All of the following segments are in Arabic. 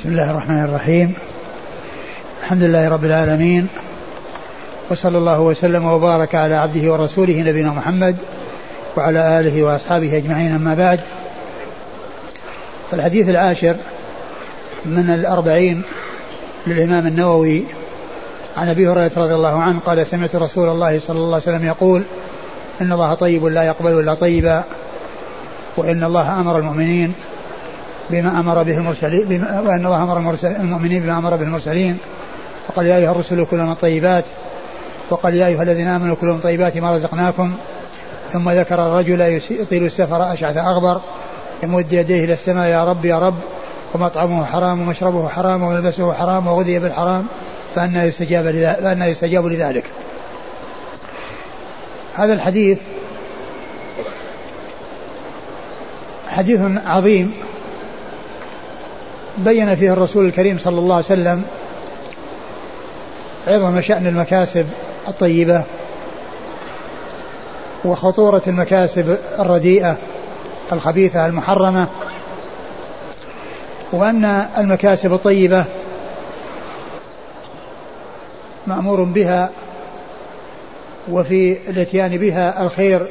بسم الله الرحمن الرحيم. الحمد لله رب العالمين. وصلى الله وسلم وبارك على عبده ورسوله نبينا محمد وعلى آله وأصحابه أجمعين أما بعد. فالحديث العاشر من الأربعين للإمام النووي عن أبي هريرة رضي الله عنه قال سمعت رسول الله صلى الله عليه وسلم يقول إن الله طيب لا يقبل إلا طيبا وإن الله أمر المؤمنين. بما أمر به المرسلين وأن الله أمر المؤمنين بما أمر به المرسلين. وقال يا أيها الرسل كلوا من الطيبات. وقال يا أيها الذين آمنوا كلوا من طيبات ما رزقناكم. ثم ذكر الرجل يطيل السفر أشعث أغبر. يمد يديه إلى السماء يا رب يا رب. ومطعمه حرام ومشربه حرام وملبسه حرام وغذي بالحرام فأنا يستجاب فأنا يستجاب لذلك. هذا الحديث حديث عظيم. بين فيه الرسول الكريم صلى الله عليه وسلم عظم شأن المكاسب الطيبة وخطورة المكاسب الرديئة الخبيثة المحرمة وأن المكاسب الطيبة مأمور بها وفي الاتيان بها الخير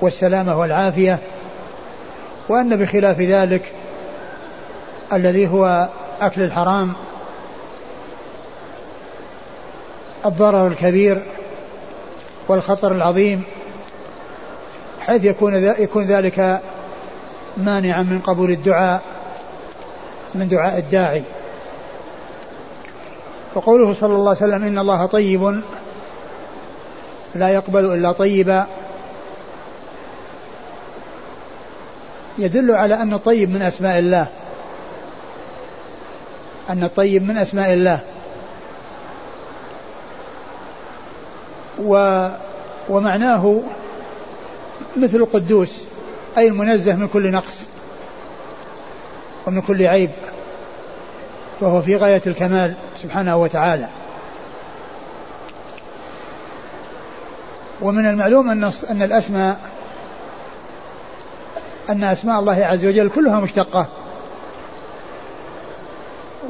والسلامة والعافية وأن بخلاف ذلك الذي هو أكل الحرام الضرر الكبير والخطر العظيم حيث يكون يكون ذلك مانعا من قبول الدعاء من دعاء الداعي. وقوله صلى الله عليه وسلم إن الله طيب لا يقبل إلا طيبا. يدل على أن الطيب من أسماء الله. أن الطيب من أسماء الله. و ومعناه مثل القدوس أي المنزه من كل نقص ومن كل عيب فهو في غاية الكمال سبحانه وتعالى. ومن المعلوم أن أن الأسماء أن أسماء الله عز وجل كلها مشتقة.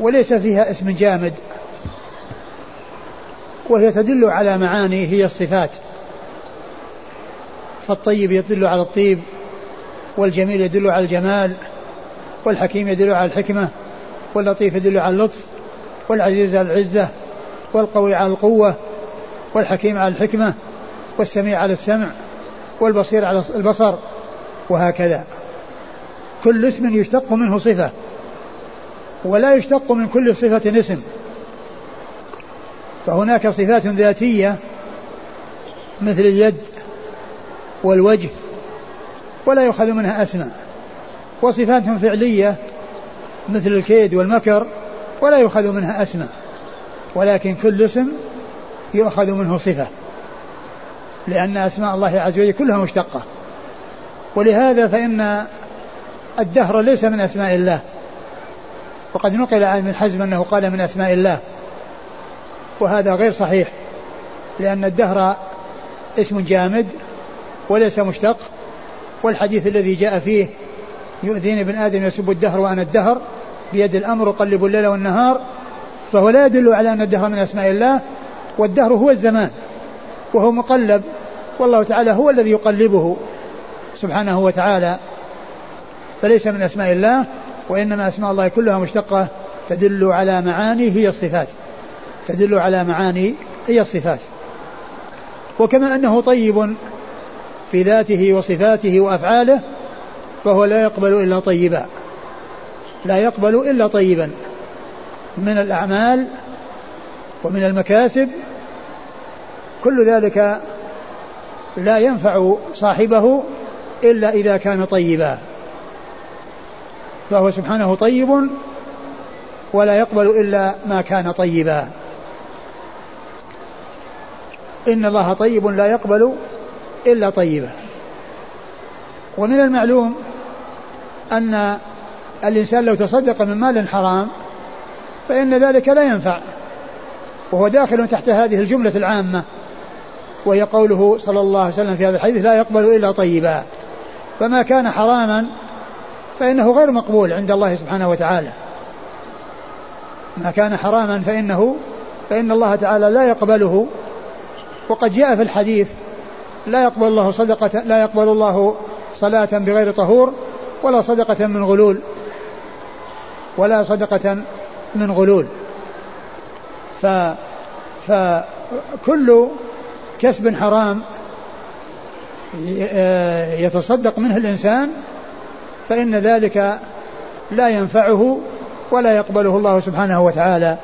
وليس فيها اسم جامد. وهي تدل على معاني هي الصفات. فالطيب يدل على الطيب والجميل يدل على الجمال والحكيم يدل على الحكمة واللطيف يدل على اللطف والعزيز على العزة والقوي على القوة والحكيم على الحكمة والسميع على السمع والبصير على البصر وهكذا. كل اسم يشتق منه صفة. ولا يشتق من كل صفة اسم. فهناك صفات ذاتية مثل اليد والوجه ولا يؤخذ منها أسماء. وصفات فعلية مثل الكيد والمكر ولا يؤخذ منها أسماء. ولكن كل اسم يؤخذ منه صفة لأن أسماء الله عز وجل كلها مشتقة. ولهذا فإن الدهر ليس من أسماء الله. وقد نقل عن ابن حزم أنه قال من أسماء الله وهذا غير صحيح لأن الدهر اسم جامد وليس مشتق والحديث الذي جاء فيه يؤذيني ابن آدم يسب الدهر وأنا الدهر بيد الأمر أقلب الليل والنهار فهو لا يدل على أن الدهر من أسماء الله والدهر هو الزمان وهو مقلب والله تعالى هو الذي يقلبه سبحانه وتعالى فليس من أسماء الله وإنما أسماء الله كلها مشتقة تدل على معاني هي الصفات. تدل على معاني هي الصفات. وكما أنه طيب في ذاته وصفاته وأفعاله فهو لا يقبل إلا طيبا. لا يقبل إلا طيبا. من الأعمال ومن المكاسب كل ذلك لا ينفع صاحبه إلا إذا كان طيبا. فهو سبحانه طيب ولا يقبل إلا ما كان طيبا. إن الله طيب لا يقبل إلا طيبا. ومن المعلوم أن الإنسان لو تصدق من مال حرام فإن ذلك لا ينفع وهو داخل تحت هذه الجملة العامة وهي قوله صلى الله عليه وسلم في هذا الحديث لا يقبل إلا طيبا. فما كان حراما فإنه غير مقبول عند الله سبحانه وتعالى. ما كان حراما فإنه فإن الله تعالى لا يقبله. وقد جاء في الحديث لا يقبل الله صدقة لا يقبل الله صلاة بغير طهور ولا صدقة من غلول. ولا صدقة من غلول. ف فكل كسب حرام يتصدق منه الإنسان فإن ذلك لا ينفعه ولا يقبله الله سبحانه وتعالى.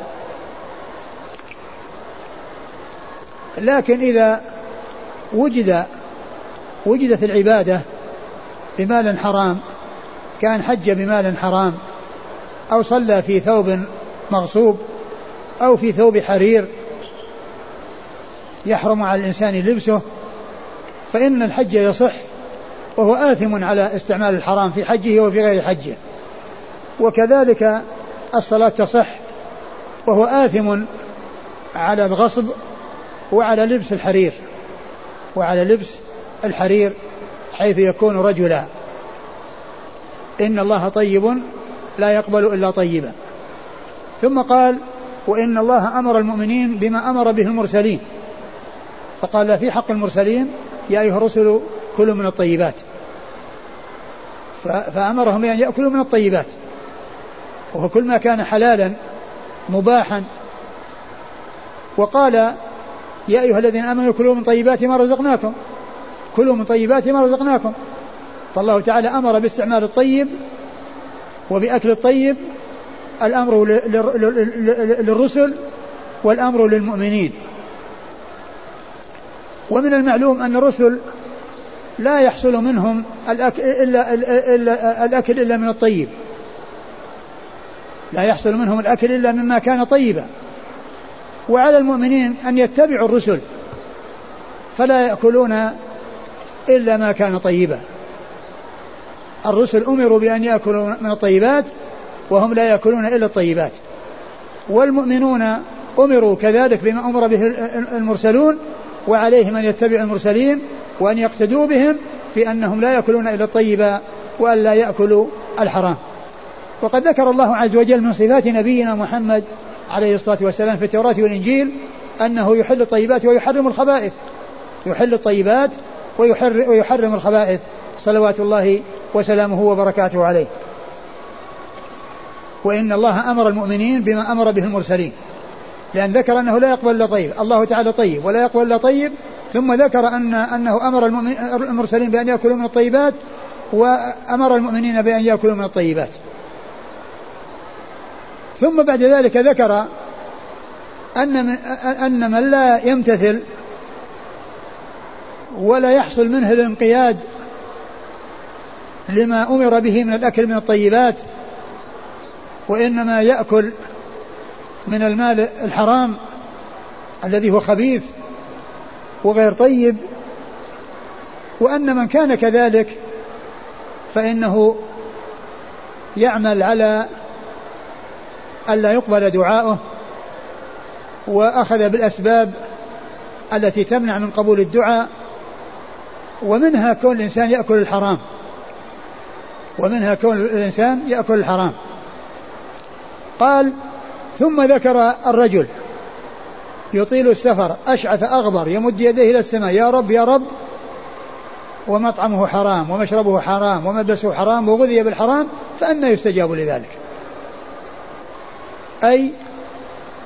لكن إذا وجد وجدت العبادة بمال حرام كان حج بمال حرام أو صلى في ثوب مغصوب أو في ثوب حرير يحرم على الإنسان لبسه فإن الحج يصح وهو آثم على استعمال الحرام في حجه وفي غير حجه. وكذلك الصلاة تصح وهو آثم على الغصب وعلى لبس الحرير وعلى لبس الحرير حيث يكون رجلا. إن الله طيب لا يقبل إلا طيبا. ثم قال وإن الله أمر المؤمنين بما أمر به المرسلين. فقال في حق المرسلين يا أيها الرسل كلوا من الطيبات. فأمرهم بأن يأكلوا من الطيبات. وهو كل ما كان حلالا مباحا. وقال يا أيها الذين آمنوا كلوا من طيبات ما رزقناكم. كلوا من طيبات ما رزقناكم. فالله تعالى أمر باستعمال الطيب وبأكل الطيب. الأمر للرسل والأمر للمؤمنين. ومن المعلوم أن الرسل لا يحصل منهم الأكل إلا, إلا الأكل إلا من الطيب. لا يحصل منهم الأكل إلا مما كان طيبا. وعلى المؤمنين أن يتبعوا الرسل فلا يأكلون إلا ما كان طيبا. الرسل أمروا بأن يأكلوا من الطيبات وهم لا يأكلون إلا الطيبات. والمؤمنون أمروا كذلك بما أمر به المرسلون وعليهم أن يتبعوا المرسلين وأن يقتدوا بهم في أنهم لا يأكلون إلا الطيب وأن لا يأكلوا الحرام. وقد ذكر الله عز وجل من صفات نبينا محمد عليه الصلاة والسلام في التوراة والإنجيل أنه يحل الطيبات ويحرم الخبائث. يحل الطيبات ويحرم الخبائث. صلوات الله وسلامه وبركاته عليه. وإن الله أمر المؤمنين بما أمر به المرسلين. لأن ذكر أنه لا يقبل إلا طيب. الله تعالى طيب. ولا يقبل إلا طيب ثم ذكر أن أنه أمر المرسلين بأن يأكلوا من الطيبات وأمر المؤمنين بأن يأكلوا من الطيبات. ثم بعد ذلك ذكر أن من, أن من لا يمتثل ولا يحصل منه الانقياد لما أمر به من الأكل من الطيبات وإنما يأكل من المال الحرام الذي هو خبيث وغير طيب وأن من كان كذلك فإنه يعمل على ألا يقبل دعاؤه وأخذ بالأسباب التي تمنع من قبول الدعاء ومنها كون الإنسان يأكل الحرام ومنها كون الإنسان يأكل الحرام. قال ثم ذكر الرجل يطيل السفر أشعث أغبر يمد يديه إلى السماء يا رب يا رب. ومطعمه حرام ومشربه حرام وملبسه حرام وغذي بالحرام فأنا يستجاب لذلك. أي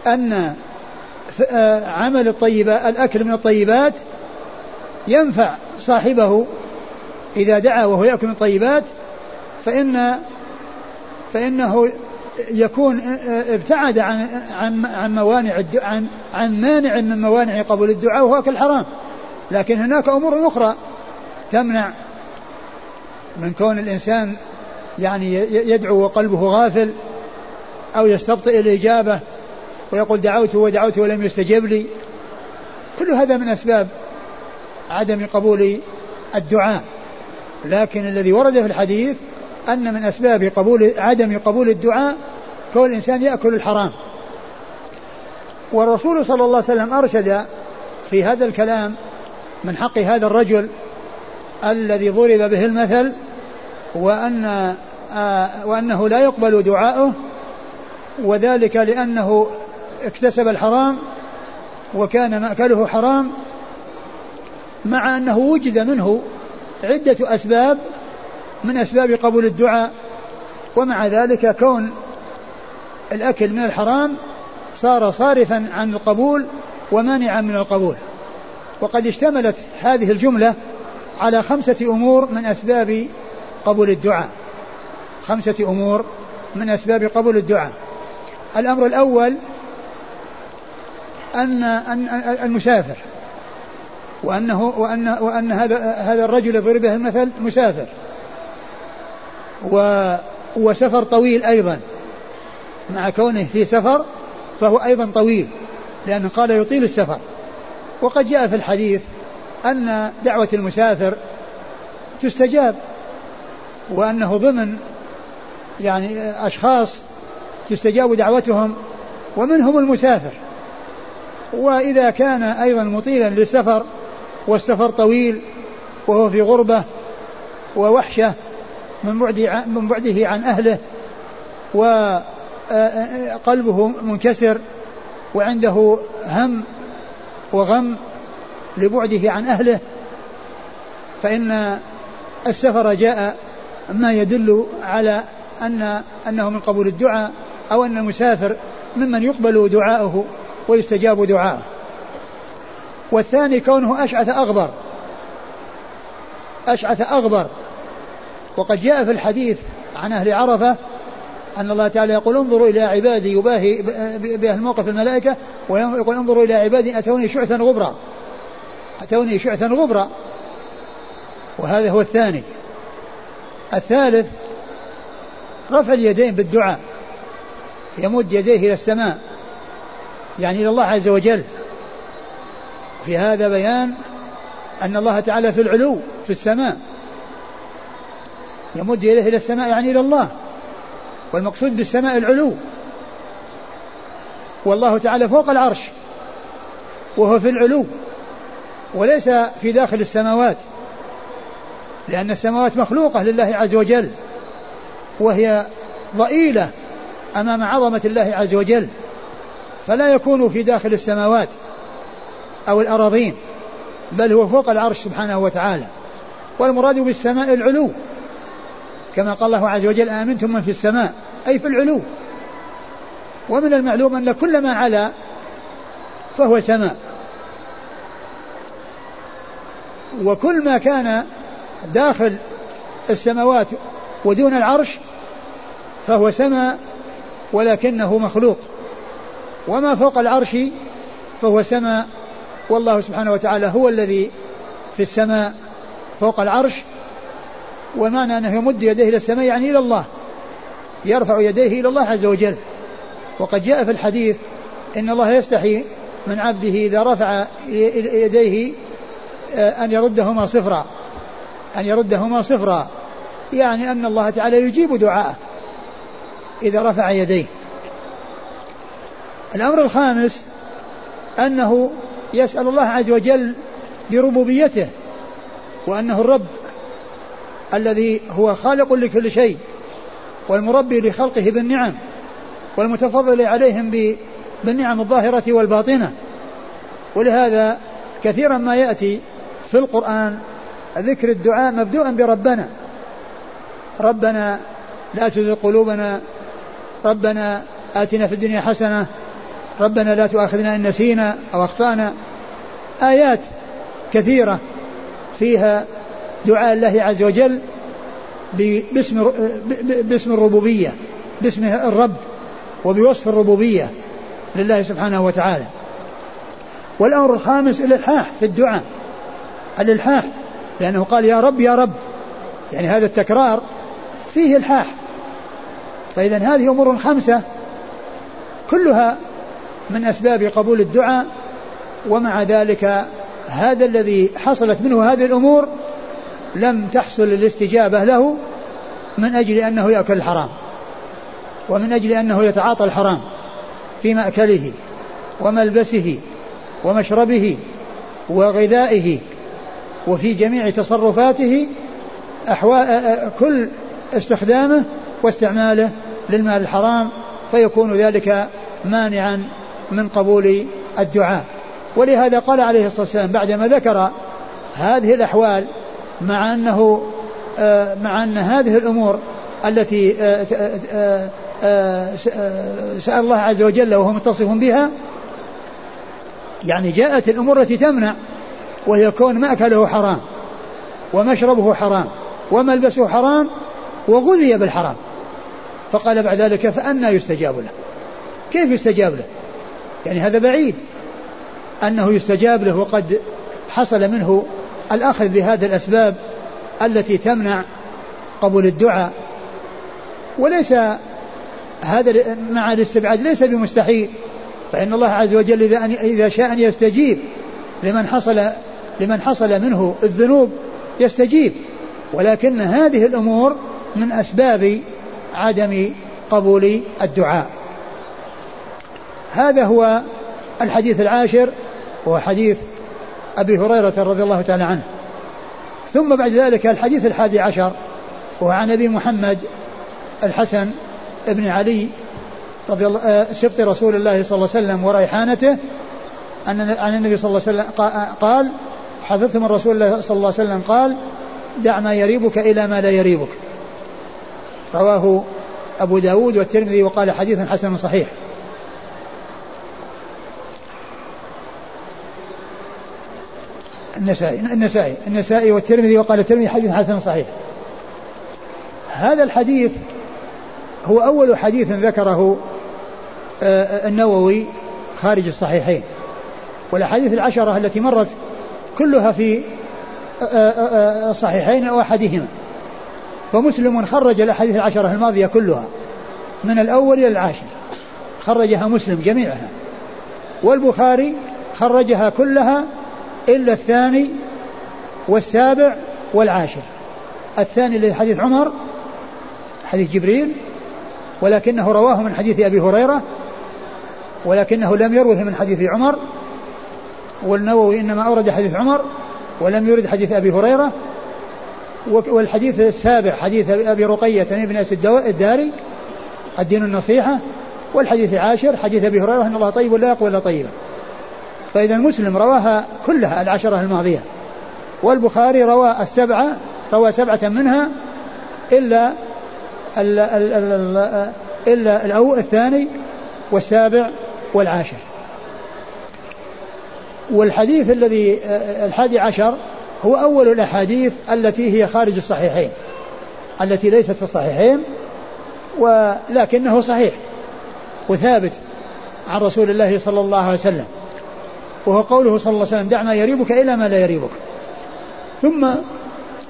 أن عمل الطيبات الأكل من الطيبات ينفع صاحبه إذا دعا وهو يأكل من الطيبات فإن فإنه يكون ابتعد عن عن عن موانع عن عن مانع من موانع قبول الدعاء وهو أكل الحرام لكن هناك أمور أخرى تمنع من كون الإنسان يعني يدعو وقلبه غافل أو يستبطئ الإجابة ويقول دعوت ودعوت ولم يستجب لي. كل هذا من أسباب عدم قبول الدعاء. لكن الذي ورد في الحديث أن من أسباب قبول عدم قبول الدعاء كون الإنسان يأكل الحرام. والرسول صلى الله عليه وسلم أرشد في هذا الكلام من حق هذا الرجل الذي ضرب به المثل وأن وأنه لا يقبل دعاؤه وذلك لأنه اكتسب الحرام وكان مأكله حرام مع أنه وجد منه عدة أسباب من أسباب قبول الدعاء ومع ذلك كون الأكل من الحرام صار صارفا عن القبول ومانعا من القبول. وقد اشتملت هذه الجملة على خمسة أمور من أسباب قبول الدعاء. خمسة أمور من أسباب قبول الدعاء. الأمر الأول أن المسافر وأنه وأن وأن هذا هذا الرجل يضرب به المثل مسافر. و وسفر طويل أيضا. مع كونه في سفر فهو أيضا طويل لأنه قال يطيل السفر. وقد جاء في الحديث أن دعوة المسافر تستجاب وأنه ضمن يعني أشخاص تستجاب دعوتهم ومنهم المسافر. وإذا كان أيضا مطيلا للسفر والسفر طويل وهو في غربة ووحشة من بعده من بعده عن أهله وقلبه منكسر وعنده هم وغم لبعده عن أهله. فإن السفر جاء ما يدل على أن أنه من قبول الدعاء أو أن المسافر ممن يقبل دعاءه ويستجاب دعاءه والثاني كونه أشعث أغبر أشعث أغبر. وقد جاء في الحديث عن أهل عرفة أن الله تعالى يقول انظروا إلى عبادي يباهي بأهل موقف الملائكة ويقول انظروا إلى عبادي أتوني شعثا غبرا. أتوني شعثا غبرا. وهذا هو الثاني. الثالث رفع اليدين بالدعاء. يمد يديه إلى السماء. يعني إلى الله عز وجل. في هذا بيان أن الله تعالى في العلو في السماء. يمد يديه إلى السماء يعني إلى الله. والمقصود بالسماء العلو. والله تعالى فوق العرش. وهو في العلو. وليس في داخل السماوات. لأن السماوات مخلوقة لله عز وجل. وهي ضئيلة أمام عظمة الله عز وجل. فلا يكون في داخل السماوات أو الأراضين بل هو فوق العرش سبحانه وتعالى. والمراد بالسماء العلو. كما قال الله عز وجل آمنتم من في السماء أي في العلو. ومن المعلوم أن كل ما علا فهو سماء. وكل ما كان داخل السماوات ودون العرش فهو سماء ولكنه مخلوق. وما فوق العرش فهو سماء. والله سبحانه وتعالى هو الذي في السماء فوق العرش ومعنى أنه يمد يديه إلى السماء يعني إلى الله يرفع يديه إلى الله عز وجل. وقد جاء في الحديث إن الله يستحي من عبده إذا رفع يديه آه، أن يردهما صفرا أن يردهما صفرا. يعني أن الله تعالى يجيب دعاءه إذا رفع يديه. الأمر الخامس أنه يسأل الله عز وجل بربوبيته وأنه الرب الذي هو خالق لكل شيء والمربي لخلقه بالنعم والمتفضل عليهم بالنعم الظاهرة والباطنة. ولهذا كثيرا ما يأتي في القرآن ذكر الدعاء مبدوءا بربنا. ربنا لا تزغ قلوبنا ربنا آتنا في الدنيا حسنة ربنا لا تؤاخذنا إن نسينا أو أخطأنا. آيات كثيرة فيها دعاء الله عز وجل باسم باسم الربوبية باسم الرب وبوصف الربوبية لله سبحانه وتعالى. والأمر الخامس الإلحاح في الدعاء. الإلحاح لأنه قال يا رب يا رب. يعني هذا التكرار فيه إلحاح. فإذا هذه أمور خمسة كلها من أسباب قبول الدعاء ومع ذلك هذا الذي حصلت منه هذه الأمور لم تحصل الاستجابة له من أجل أنه يأكل الحرام ومن أجل أنه يتعاطى الحرام في مأكله وملبسه ومشربه وغذائه وفي جميع تصرفاته أحوال كل استخدامه واستعماله للمال الحرام فيكون ذلك مانعا من قبول الدعاء. ولهذا قال عليه الصلاة والسلام بعدما ذكر هذه الأحوال مع أنه آه، مع أن هذه الأمور التي آه، آه، سأل الله عز وجل وهو متصف بها يعني جاءت الأمور التي تمنع وهي كون مأكله حرام ومشربه حرام وملبسه حرام وغذي بالحرام. فقال بعد ذلك فأنا يستجاب له. كيف يستجاب له؟ يعني هذا بعيد. أنه يستجاب له وقد حصل منه الأخذ بهذه الأسباب التي تمنع قبول الدعاء. وليس هذا مع الاستبعاد ليس بمستحيل. فإن الله عز وجل إذا إذا شاء أن يستجيب لمن حصل لمن حصل منه الذنوب يستجيب. ولكن هذه الأمور من أسباب عدم قبول الدعاء. هذا هو الحديث العاشر وهو حديث أبي هريرة رضي الله تعالى عنه. ثم بعد ذلك الحديث الحادي عشر وهو عن أبي محمد الحسن بن علي رضي الله آه، سبط رسول الله صلى الله عليه وسلم وريحانته أن عن النبي صلى الله عليه وسلم قال حفظت من رسول الله صلى الله عليه وسلم قال دع ما يريبك إلى ما لا يريبك رواه أبو داود والترمذي وقال حديث حسن صحيح. النسائي النسائي النسائي والترمذي وقال الترمذي حديث حسن صحيح. هذا الحديث هو أول حديث ذكره آه، النووي خارج الصحيحين. والأحاديث العشرة التي مرت كلها في آه، آه، الصحيحين أو أحدهما. فمسلم خرج الأحاديث العشرة الماضية كلها من الأول إلى العاشر. خرجها مسلم جميعها. والبخاري خرجها كلها إلا الثاني والسابع والعاشر. الثاني اللي حديث عمر حديث جبريل ولكنه رواه من حديث أبي هريرة ولكنه لم يروه من حديث عمر والنووي إنما أورد حديث عمر ولم يرد حديث أبي هريرة والحديث السابع حديث أبي رقية بن الداري الدين النصيحة والحديث العاشر حديث أبي هريرة أن الله طيب لا يقبل إلا طيبا. فإذا مسلم رواها كلها العشرة الماضية والبخاري روى السبعة روى سبعة منها إلا ال ال ال إلا الأول الثاني والسابع والعاشر. والحديث الذي الحادي عشر هو أول الأحاديث التي هي خارج الصحيحين التي ليست في الصحيحين ولكنه صحيح وثابت عن رسول الله صلى الله عليه وسلم. وهو قوله صلى الله عليه وسلم دع ما يريبك إلى ما لا يريبك. ثم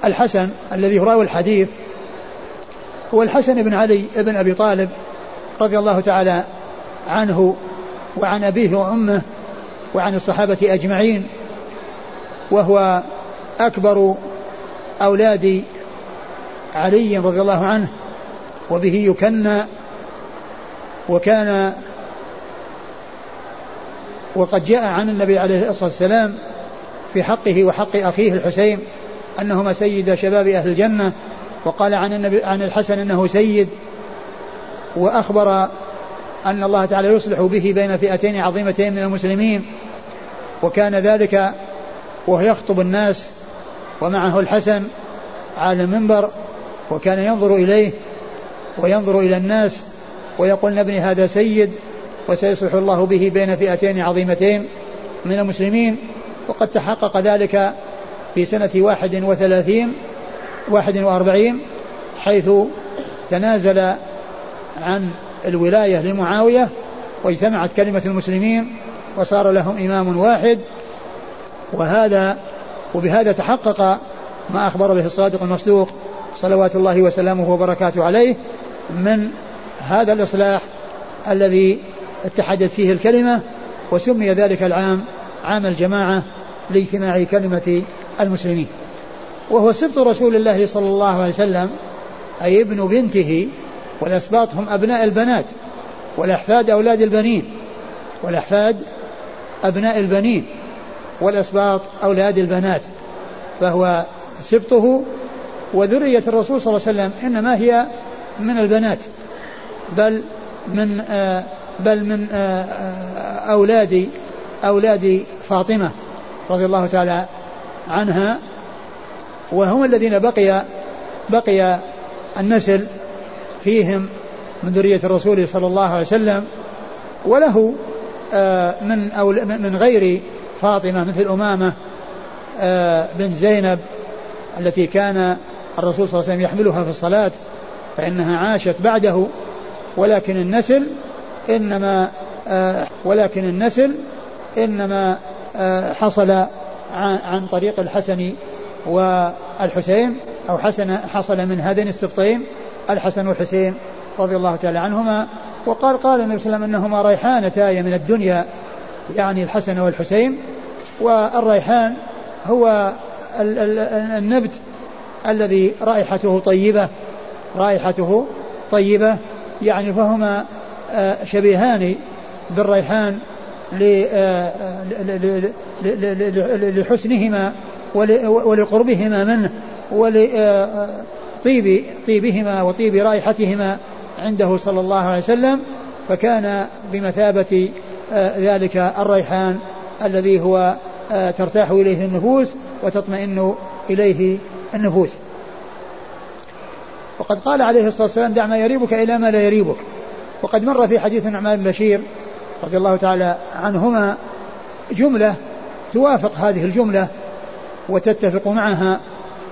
الحسن الذي راوي الحديث هو الحسن بن علي بن أبي طالب رضي الله تعالى عنه وعن أبيه وأمه وعن الصحابة أجمعين وهو أكبر أولاد علي رضي الله عنه وبه يكنى وكان وقد جاء عن النبي عليه الصلاة والسلام في حقه وحق أخيه الحسين أنهما سيد شباب أهل الجنة وقال عن النبي عن الحسن أنه سيد وأخبر أن الله تعالى يصلح به بين فئتين عظيمتين من المسلمين وكان ذلك وهو يخطب الناس ومعه الحسن على المنبر وكان ينظر إليه وينظر إلى الناس ويقول ابني هذا سيد وسيصلح الله به بين فئتين عظيمتين من المسلمين وقد تحقق ذلك في سنة واحد وثلاثين واحد وأربعين حيث تنازل عن الولاية لمعاوية واجتمعت كلمة المسلمين وصار لهم إمام واحد. وهذا وبهذا تحقق ما أخبر به الصادق المصدوق صلوات الله وسلامه وبركاته عليه من هذا الإصلاح الذي اتحدت فيه الكلمة وسمي ذلك العام عام الجماعة لاجتماع كلمة المسلمين. وهو سبط رسول الله صلى الله عليه وسلم أي ابن بنته والأسباط هم أبناء البنات والأحفاد أولاد البنين والأحفاد أبناء البنين والأسباط أولاد البنات. فهو سبطه وذرية الرسول صلى الله عليه وسلم إنما هي من البنات بل من آه بل من آه أولاد أولاد فاطمة رضي الله تعالى عنها وهم الذين بقي بقي النسل فيهم من ذرية الرسول صلى الله عليه وسلم وله آه، من من غير فاطمة مثل أمامة آه، بن زينب التي كان الرسول صلى الله عليه وسلم يحملها في الصلاة فإنها عاشت بعده ولكن النسل إنما آه، ولكن النسل إنما حصل عن طريق الحسن والحسين أو حسن حصل من هذين السبطين الحسن والحسين رضي الله تعالى عنهما. وقال قال النبي صلى الله عليه وسلم إنهما ريحانتاي من الدنيا يعني الحسن والحسين. والريحان هو النبت الذي رائحته طيبة رائحته طيبة يعني فهما آه، شبيهان بالريحان آه، لحسنهما ولقربهما منه ولطيب طيبهما وطيب رائحتهما عنده صلى الله عليه وسلم فكان بمثابة آه، ذلك الريحان الذي هو آه، ترتاح إليه النفوس وتطمئن إليه النفوس. وقد قال عليه الصلاة والسلام دع ما يريبك إلى ما لا يريبك. وقد مر في حديث النعمان بن بشير رضي الله تعالى عنهما جملة توافق هذه الجملة وتتفق معها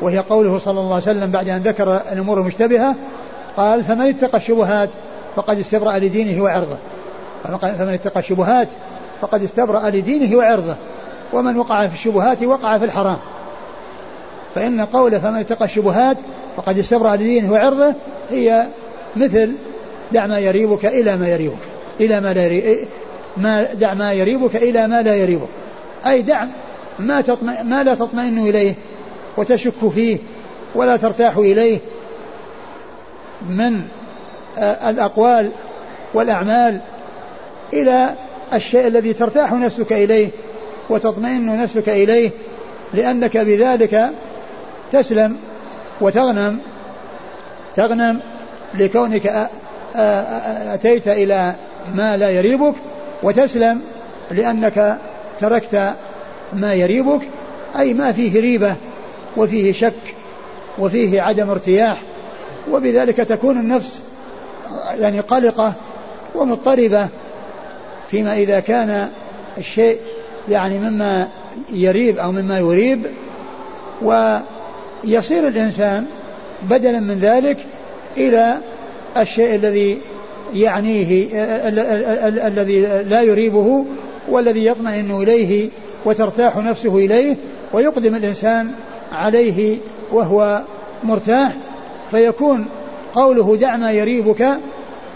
وهي قوله صلى الله عليه وسلم بعد أن ذكر الأمور المشتبهة قال فمن اتقى الشبهات فقد استبرأ لدينه وعرضه. فمن اتقى الشبهات فقد استبرأ لدينه وعرضه. ومن وقع في الشبهات وقع في الحرام. فإن قوله فمن اتقى الشبهات فقد استبرأ لدينه وعرضه هي مثل دع ما يريبك إلى ما يريبك. إلى ما لا يريبك ما دع ما يريبك إلى ما لا يريبك. أي دع ما, تطمئن ما لا تطمئن إليه وتشك فيه ولا ترتاح إليه من آه، الأقوال والأعمال إلى الشيء الذي ترتاح نفسك إليه وتطمئن نفسك إليه لأنك بذلك تسلم وتغنم تغنم لكونك أتيت إلى ما لا يريبك وتسلم لأنك تركت ما يريبك أي ما فيه ريبة وفيه شك وفيه عدم ارتياح وبذلك تكون النفس يعني قلقة ومضطربة فيما إذا كان الشيء يعني مما يريب أو مما يريب ويصير الإنسان بدلا من ذلك إلى الشيء الذي يعنيه الذي لا يريبه والذي يطمئن إليه وترتاح نفسه إليه ويقدم الإنسان عليه وهو مرتاح فيكون قوله دع ما يريبك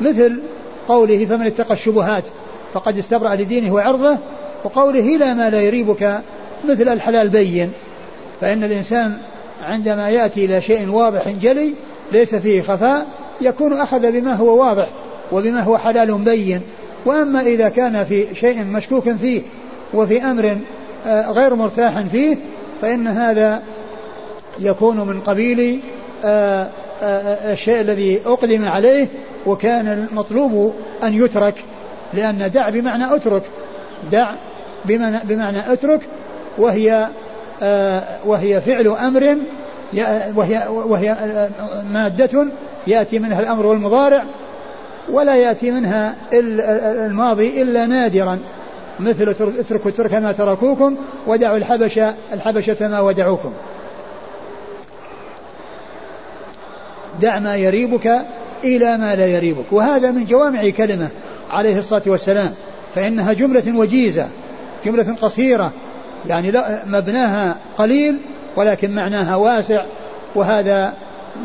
مثل قوله فمن اتقى الشبهات فقد استبرأ لدينه وعرضه وقوله لا ما لا يريبك مثل الحلال بين فإن الإنسان عندما يأتي إلى شيء واضح جلي ليس فيه خفاء يكون أخذ بما هو واضح وبما هو حلال بين. وأما إذا كان في شيء مشكوك فيه وفي أمر آه، غير مرتاح فيه فإن هذا يكون من قبيل آه، آه، الشيء الذي أقدم عليه وكان المطلوب أن يترك لأن دع بمعنى أترك. دع بمعنى, بمعنى أترك وهي وهي فعل أمر وهي وهي مادة يأتي منها الأمر والمضارع ولا يأتي منها الماضي إلا نادرا. مثل اتركوا الترك ما تركوكم ودعوا الحبشة الحبشة ما ودعوكم. دع ما يريبك إلى ما لا يريبك. وهذا من جوامع كلمة عليه الصلاة والسلام. فإنها جملة وجيزة جملة قصيرة. يعني مبناها قليل ولكن معناها واسع. وهذا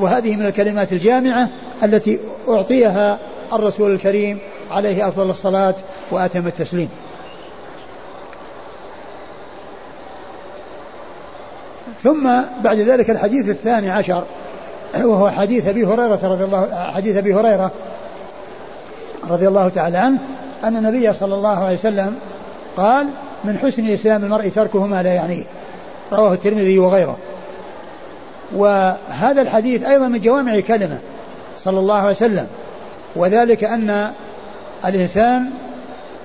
وهذه من الكلمات الجامعة التي أعطيها الرسول الكريم عليه أفضل الصلاة وأتم التسليم. ثم بعد ذلك الحديث الثاني عشر وهو حديث أبي هريرة رضي الله حديث أبي هريرة رضي الله تعالى عنه أن النبي صلى الله عليه وسلم قال من حسن إسلام المرء تركه ما لا يعنيه. رواه الترمذي وغيره. وهذا الحديث أيضا من جوامع كلمه صلى الله عليه وسلم وذلك أن الإنسان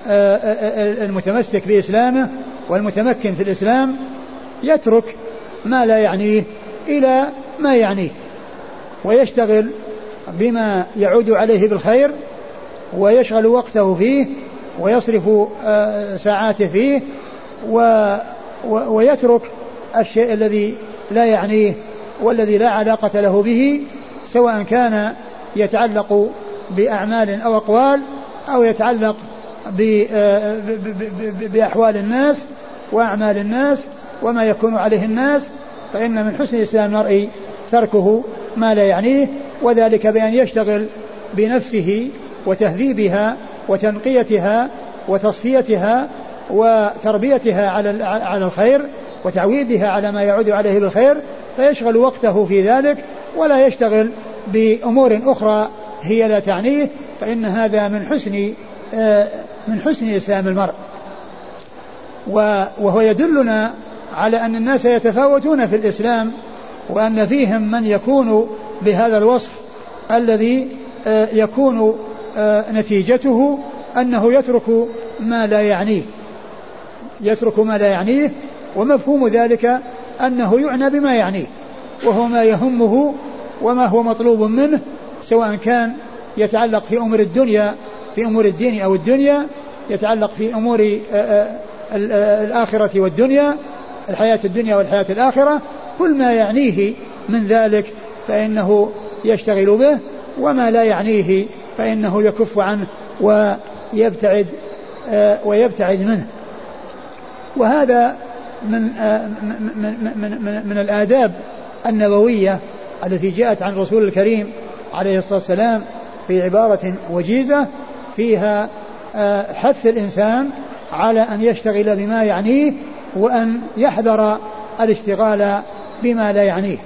آه، آه، المتمسك بإسلامه والمتمكن في الإسلام يترك ما لا يعنيه إلى ما يعنيه ويشتغل بما يعود عليه بالخير ويشغل وقته فيه ويصرف آه، ساعاته فيه ويترك الشيء الذي لا يعنيه والذي لا علاقة له به سواء كان يتعلق بأعمال أو أقوال أو يتعلق آه، بأحوال الناس وأعمال الناس وما يكون عليه الناس فإن من حسن إسلام المرء تركه ما لا يعنيه وذلك بأن يشتغل بنفسه وتهذيبها وتنقيتها وتصفيتها وتربيتها على على الخير وتعويدها على ما يعود عليه بالخير فيشغل وقته في ذلك ولا يشتغل بأمور أخرى هي لا تعنيه فإن هذا من حسن آه، من حسن إسلام المرء. وهو يدلنا على أن الناس يتفاوتون في الإسلام وأن فيهم من يكون بهذا الوصف الذي آه، يكون آه، نتيجته أنه يترك ما لا يعنيه. يترك ما لا يعنيه ومفهوم ذلك أنه يعنى بما يعنيه وهو ما يهمه وما هو مطلوب منه سواء كان يتعلق في أمور الدنيا في أمور الدين أو الدنيا يتعلق في أمور آه، الآخرة والدنيا الحياة الدنيا والحياة الآخرة كل ما يعنيه من ذلك فإنه يشتغل به وما لا يعنيه فإنه يكف عنه ويبتعد آه، ويبتعد منه. وهذا من آه، من من من, من الآداب النبوية التي جاءت عن الرسول الكريم عليه الصلاة والسلام في عبارة وجيزة فيها آه، حث الإنسان على أن يشتغل بما يعنيه وأن يحذر الاشتغال بما لا يعنيه.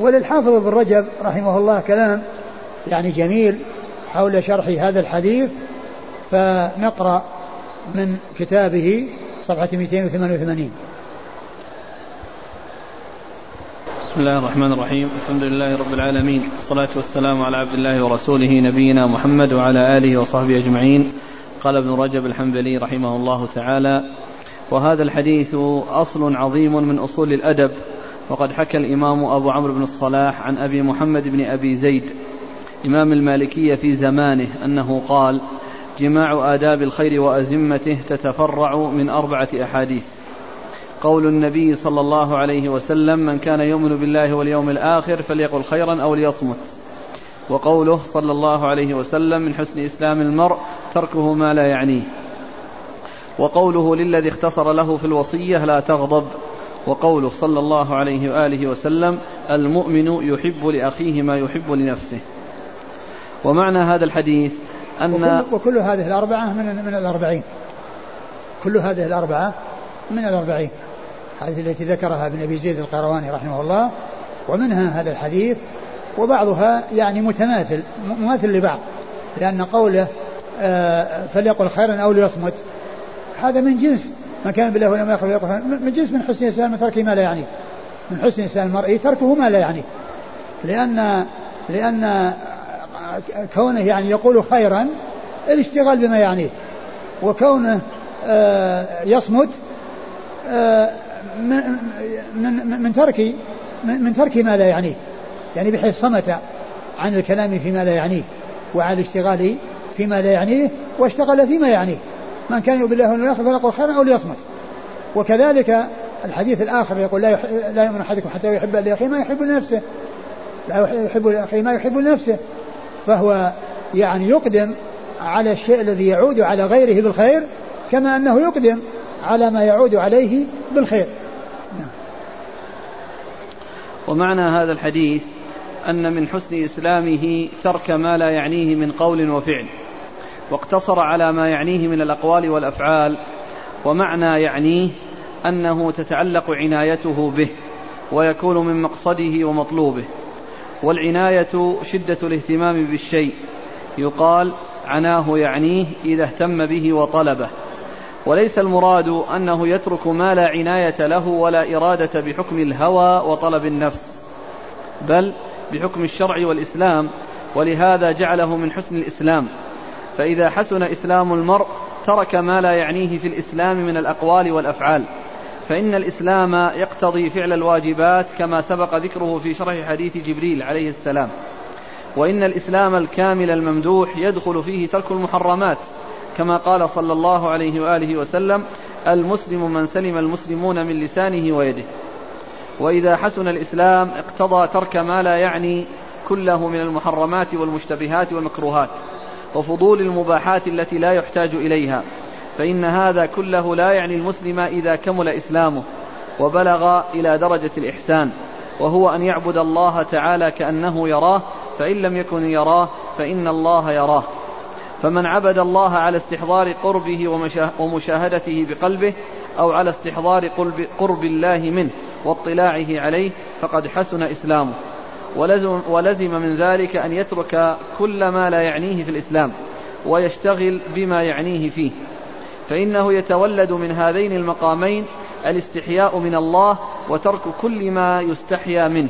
وللحافظ ابن رجب رحمه الله كلام يعني جميل حول شرح هذا الحديث فنقرأ من كتابه صفحة 288 بسم الله الرحمن الرحيم. الحمد لله رب العالمين. والصلاة والسلام على عبد الله ورسوله نبينا محمد وعلى آله وصحبه أجمعين. قال ابن رجب الحنبلي رحمه الله تعالى وهذا الحديث أصل عظيم من أصول الأدب. وقد حكى الإمام أبو عمرو بن الصلاح عن أبي محمد بن أبي زيد. إمام المالكية في زمانه أنه قال جماع آداب الخير وأزمته تتفرع من أربعة أحاديث. قول النبي صلى الله عليه وسلم من كان يؤمن بالله واليوم الآخر فليقل خيرا أو ليصمت. وقوله صلى الله عليه وسلم من حسن إسلام المرء تركه ما لا يعنيه. وقوله للذي اختصر له في الوصية لا تغضب. وقوله صلى الله عليه وآله وسلم المؤمن يحب لأخيه ما يحب لنفسه. ومعنى هذا الحديث أن وكل, وكل هذه الأربعة من من الأربعين. كل هذه الأربعة من الأربعين. هذه التي ذكرها ابن أبي زيد القيرواني رحمه الله ومنها هذا الحديث وبعضها يعني متماثل مماثل لبعض لأن قوله آه، فليقل خيرا أو ليصمت هذا من جنس ما كان بالله ولم يخرج من جنس من حسن الإسلام ترك ما لا يعنيه من حسن الإسلام المرء تركه ما لا يعنيه لأن لأن كونه يعني يقول خيرا الاشتغال بما يعنيه وكونه آه، يصمت آه، من من من ترك من ترك ما لا يعنيه يعني بحيث صمت عن الكلام فيما لا يعنيه وعن الاشتغال فيما لا يعنيه واشتغل فيما يعنيه من كان يؤمن بالله واليوم الآخر فليقل خيرا أو ليصمت. وكذلك الحديث الآخر يقول لا لا يؤمن أحدكم حتى يحب لأخيه ما يحب لنفسه. لا يحب لأخيه ما يحب لنفسه. فهو يعني يقدم على الشيء الذي يعود على غيره بالخير كما أنه يقدم على ما يعود عليه بالخير نعم. ومعنى هذا الحديث أن من حسن إسلامه ترك ما لا يعنيه من قول وفعل واقتصر على ما يعنيه من الأقوال والأفعال ومعنى يعنيه أنه تتعلق عنايته به ويكون من مقصده ومطلوبه والعناية شدة الاهتمام بالشيء. يقال عناه يعنيه إذا اهتم به وطلبه. وليس المراد أنه يترك ما لا عناية له ولا إرادة بحكم الهوى وطلب النفس بل بحكم الشرع والإسلام ولهذا جعله من حسن الإسلام. فإذا حسن إسلام المرء ترك ما لا يعنيه في الإسلام من الأقوال والأفعال. فإن الإسلام يقتضي فعل الواجبات كما سبق ذكره في شرح حديث جبريل عليه السلام. وإن الإسلام الكامل الممدوح يدخل فيه ترك المحرمات كما قال صلى الله عليه وآله وسلم المسلم من سلم المسلمون من لسانه ويده وإذا حسن الإسلام اقتضى ترك ما لا يعني كله من المحرمات والمشتبهات والمكروهات وفضول المباحات التي لا يحتاج إليها. فإن هذا كله لا يعني المسلم إذا كمل إسلامه وبلغ إلى درجة الإحسان وهو أن يعبد الله تعالى كأنه يراه فإن لم يكن يراه فإن الله يراه. فمن عبد الله على استحضار قربه ومشاهدته بقلبه أو على استحضار قرب, قرب الله منه واطلاعه عليه فقد حسن إسلامه. ولزم, ولزم من ذلك أن يترك كل ما لا يعنيه في الإسلام ويشتغل بما يعنيه فيه. فإنه يتولد من هذين المقامين الاستحياء من الله وترك كل ما يستحيا منه.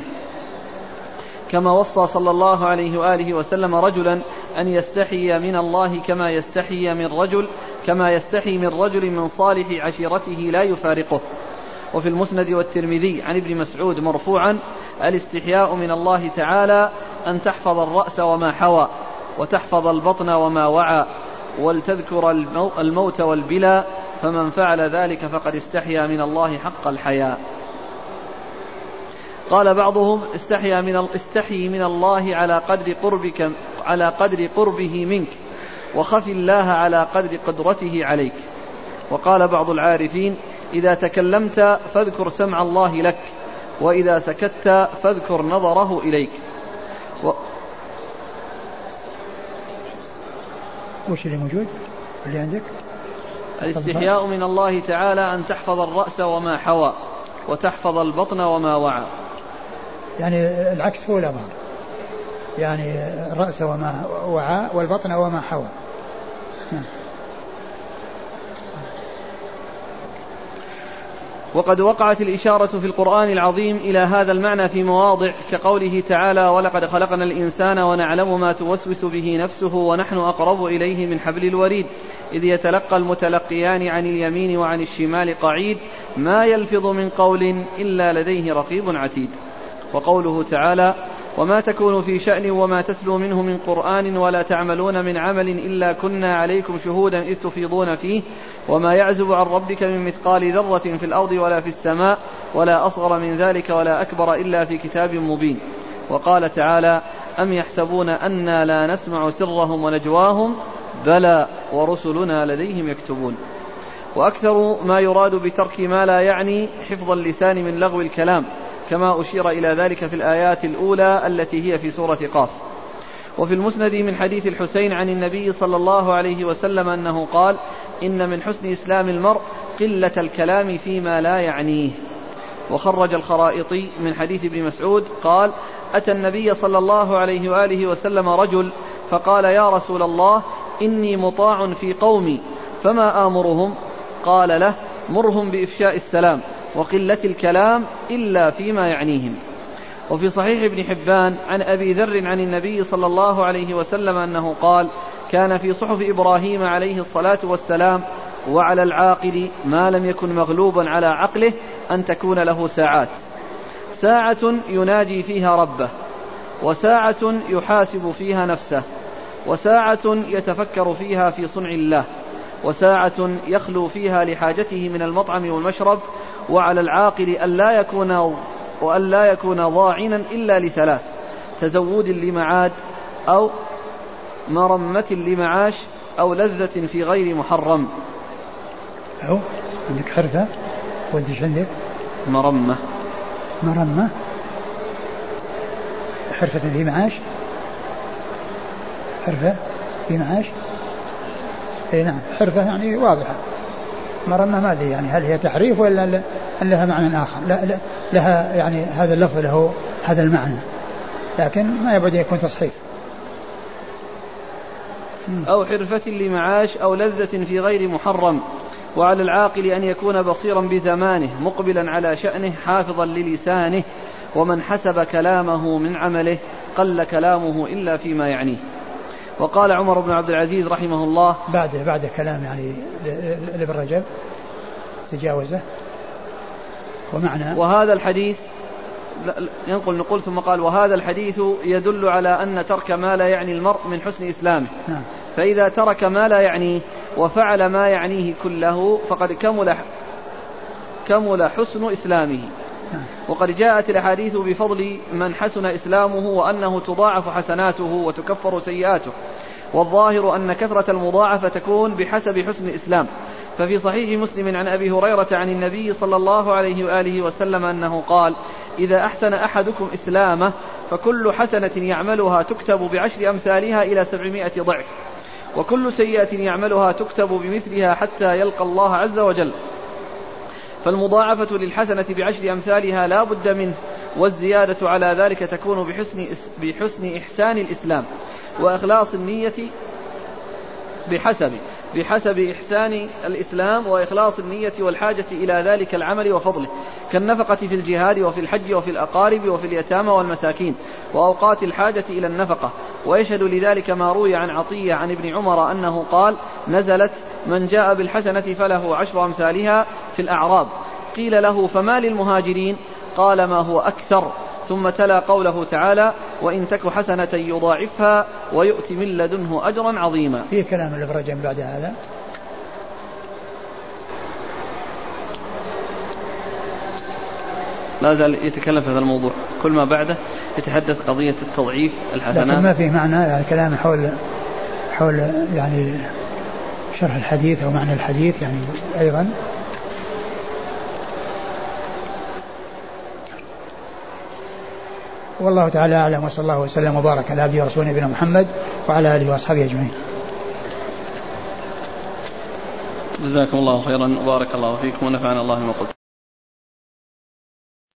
كما وصى صلى الله عليه وآله وسلم رجلا أن يستحي من الله كما يستحي من رجل كما يستحي من رجل من صالح عشيرته لا يفارقه. وفي المسند والترمذي عن ابن مسعود مرفوعا الاستحياء من الله تعالى أن تحفظ الرأس وما حوى وتحفظ البطن وما وعى. ولتذكر الموت والبلا فمن فعل ذلك فقد استحيا من الله حق الحياء. قال بعضهم استحيا من استحي من الله على قدر قربك على قدر قربه منك وخف الله على قدر قدرته عليك. وقال بعض العارفين إذا تكلمت فاذكر سمع الله لك وإذا سكت فاذكر نظره إليك. وش اللي موجود؟ اللي عندك؟ الاستحياء من الله تعالى أن تحفظ الرأس وما حوى وتحفظ البطن وما وعى. يعني العكس هو الأظهر يعني الرأس وما وعى والبطن وما حوى. وقد وقعت الإشارة في القرآن العظيم إلى هذا المعنى في مواضع كقوله تعالى ولقد خلقنا الإنسان ونعلم ما توسوس به نفسه ونحن أقرب إليه من حبل الوريد. إذ يتلقى المتلقيان عن اليمين وعن الشمال قعيد ما يلفظ من قول إلا لديه رقيب عتيد. وقوله تعالى وما تكون في شأن وما تتلو منه من قرآن ولا تعملون من عمل إلا كنا عليكم شهودا إذ تفيضون فيه. وما يعزب عن ربك من مثقال ذرة في الأرض ولا في السماء ولا أصغر من ذلك ولا أكبر إلا في كتاب مبين. وقال تعالى أم يحسبون أنا لا نسمع سرهم ونجواهم؟ بلى ورسلنا لديهم يكتبون. وأكثر ما يراد بترك ما لا يعني حفظ اللسان من لغو الكلام. كما أشير إلى ذلك في الآيات الأولى التي هي في سورة قاف. وفي المسند من حديث الحسين عن النبي صلى الله عليه وسلم أنه قال إن من حسن إسلام المرء قلة الكلام فيما لا يعنيه. وخرج الخرائطي من حديث ابن مسعود قال أتى النبي صلى الله عليه وآله وسلم رجل فقال يا رسول الله إني مطاع في قومي فما آمرهم؟ قال له مرهم بإفشاء السلام. وقلة الكلام إلا فيما يعنيهم. وفي صحيح ابن حبان عن أبي ذر عن النبي صلى الله عليه وسلم أنه قال كان في صحف إبراهيم عليه الصلاة والسلام وعلى العاقل ما لم يكن مغلوبا على عقله أن تكون له ساعات. ساعة يناجي فيها ربه وساعة يحاسب فيها نفسه وساعة يتفكر فيها في صنع الله وساعة يخلو فيها لحاجته من المطعم والمشرب وعلى العاقل ألا يكون وألا يكون ضاعنا إلا لثلاث تزود لمعاد أو مرمة لمعاش أو لذة في غير محرم. أو عندك حرفة وانت عندك مرمة. مرمة. حرفة في معاش حرفة في معاش اي نعم حرفة يعني واضحة. مرمة ما أدري يعني هل هي تحريف ولا لها معنى آخر. لا, لا لها يعني هذا اللفظ له هذا المعنى. لكن ما يبعد يكون تصحيف أو حرفة لمعاش أو لذة في غير محرم. وعلى العاقل أن يكون بصيرا بزمانه مقبلا على شأنه حافظا للسانه. ومن حسب كلامه من عمله قل كلامه إلا فيما يعنيه. وقال عمر بن عبد العزيز رحمه الله بعد بعد كلام يعني لابن رجب تجاوزه ومعنى وهذا الحديث ينقل نقول ثم قال وهذا الحديث يدل على أن ترك ما لا يعني المرء من حسن إسلامه نعم. فإذا ترك ما لا يعنيه وفعل ما يعنيه كله فقد كمل كمل حسن إسلامه. وقد جاءت الأحاديث بفضل من حسن إسلامه وأنه تضاعف حسناته وتكفر سيئاته والظاهر أن كثرة المضاعفة تكون بحسب حسن الإسلام ففي صحيح مسلم عن أبي هريرة عن النبي صلى الله عليه وآله وسلم أنه قال إذا أحسن أحدكم إسلامه فكل حسنة يعملها تكتب بعشر أمثالها إلى سبعمائة ضعف وكل سيئة يعملها تكتب بمثلها حتى يلقى الله عز وجل فالمضاعفة للحسنة بعشر أمثالها لا بد منه والزيادة على ذلك تكون بحسن, بحسن إحسان الإسلام وإخلاص النية بحسب بحسب إحسان الإسلام وإخلاص النية والحاجة إلى ذلك العمل وفضله كالنفقة في الجهاد وفي الحج وفي الأقارب وفي اليتامى والمساكين وأوقات الحاجة إلى النفقة ويشهد لذلك ما روي عن عطية عن ابن عمر أنه قال نزلت من جاء بالحسنة فله عشر أمثالها في الأعراب. قيل له فما للمهاجرين؟ قال ما هو أكثر. ثم تلا قوله تعالى وإن تك حسنة يضاعفها ويؤتي من لدنه أجرا عظيما. في كلام الإبرجم بعد هذا؟ لا زال يتكلم في هذا الموضوع. كل ما بعده يتحدث قضية التضعيف الحسنات. لكن ما في معنى يعني كلام حول حول يعني شرح الحديث أو معنى الحديث يعني أيضا؟ والله تعالى أعلم وصلى الله وسلم وبارك على عبده ورسوله نبينا محمد وعلى آله وأصحابه أجمعين. جزاكم الله خيرا وبارك الله فيكم ونفعنا الله بما.